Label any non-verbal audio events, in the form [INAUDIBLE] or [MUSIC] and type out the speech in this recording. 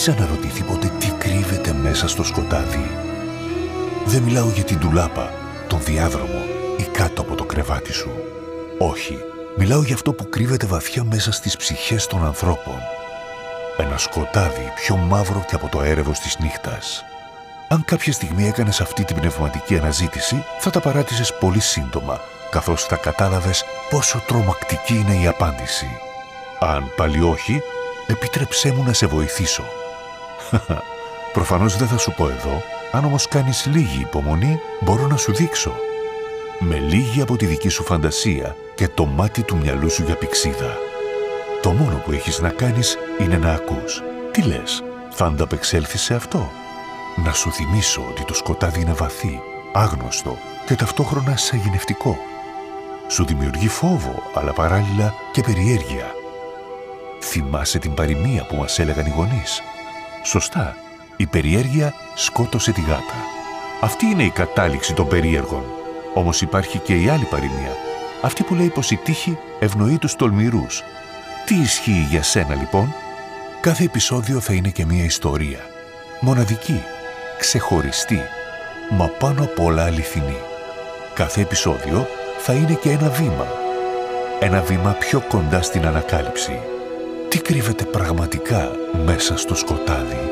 Έχεις αναρωτηθεί ποτέ τι κρύβεται μέσα στο σκοτάδι; Δεν μιλάω για την τουλάπα, τον διάδρομο ή κάτω από το κρεβάτι σου. Όχι, μιλάω για αυτό που κρύβεται βαθιά μέσα στις ψυχές των ανθρώπων. Ένα σκοτάδι πιο μαύρο και από το έρευος της νύχτας. Αν κάποια στιγμή έκανες αυτή την πνευματική αναζήτηση, θα τα παράτησες πολύ σύντομα, καθώς θα κατάλαβες πόσο τρομακτική είναι η απάντηση. Αν πάλι όχι, επιτρέψέ μου να σε βοηθήσω. [LAUGHS] Προφανώς δεν θα σου πω εδώ, αν όμως κάνεις λίγη υπομονή, μπορώ να σου δείξω. Με λίγη από τη δική σου φαντασία και το μάτι του μυαλού σου για πηξίδα. Το μόνο που έχεις να κάνεις είναι να ακούς. Τι λες, θα ανταπεξέλθεις σε αυτό; Να σου θυμίσω ότι το σκοτάδι είναι βαθύ, άγνωστο και ταυτόχρονα σαγηνευτικό. Σου δημιουργεί φόβο, αλλά παράλληλα και περιέργεια. Θυμάσαι την παροιμία που μας έλεγαν οι γονείς. Σωστά, η περιέργεια σκότωσε τη γάτα. Αυτή είναι η κατάληξη των περίεργων. Όμως υπάρχει και η άλλη παροιμία. Αυτή που λέει πως η τύχη ευνοεί τους τολμηρούς. Τι ισχύει για σένα λοιπόν; Κάθε επεισόδιο θα είναι και μία ιστορία. Μοναδική, ξεχωριστή, μα πάνω απ' όλα αληθινή. Κάθε επεισόδιο θα είναι και ένα βήμα. Ένα βήμα πιο κοντά στην ανακάλυψη. Τι κρύβεται πραγματικά μέσα στο σκοτάδι.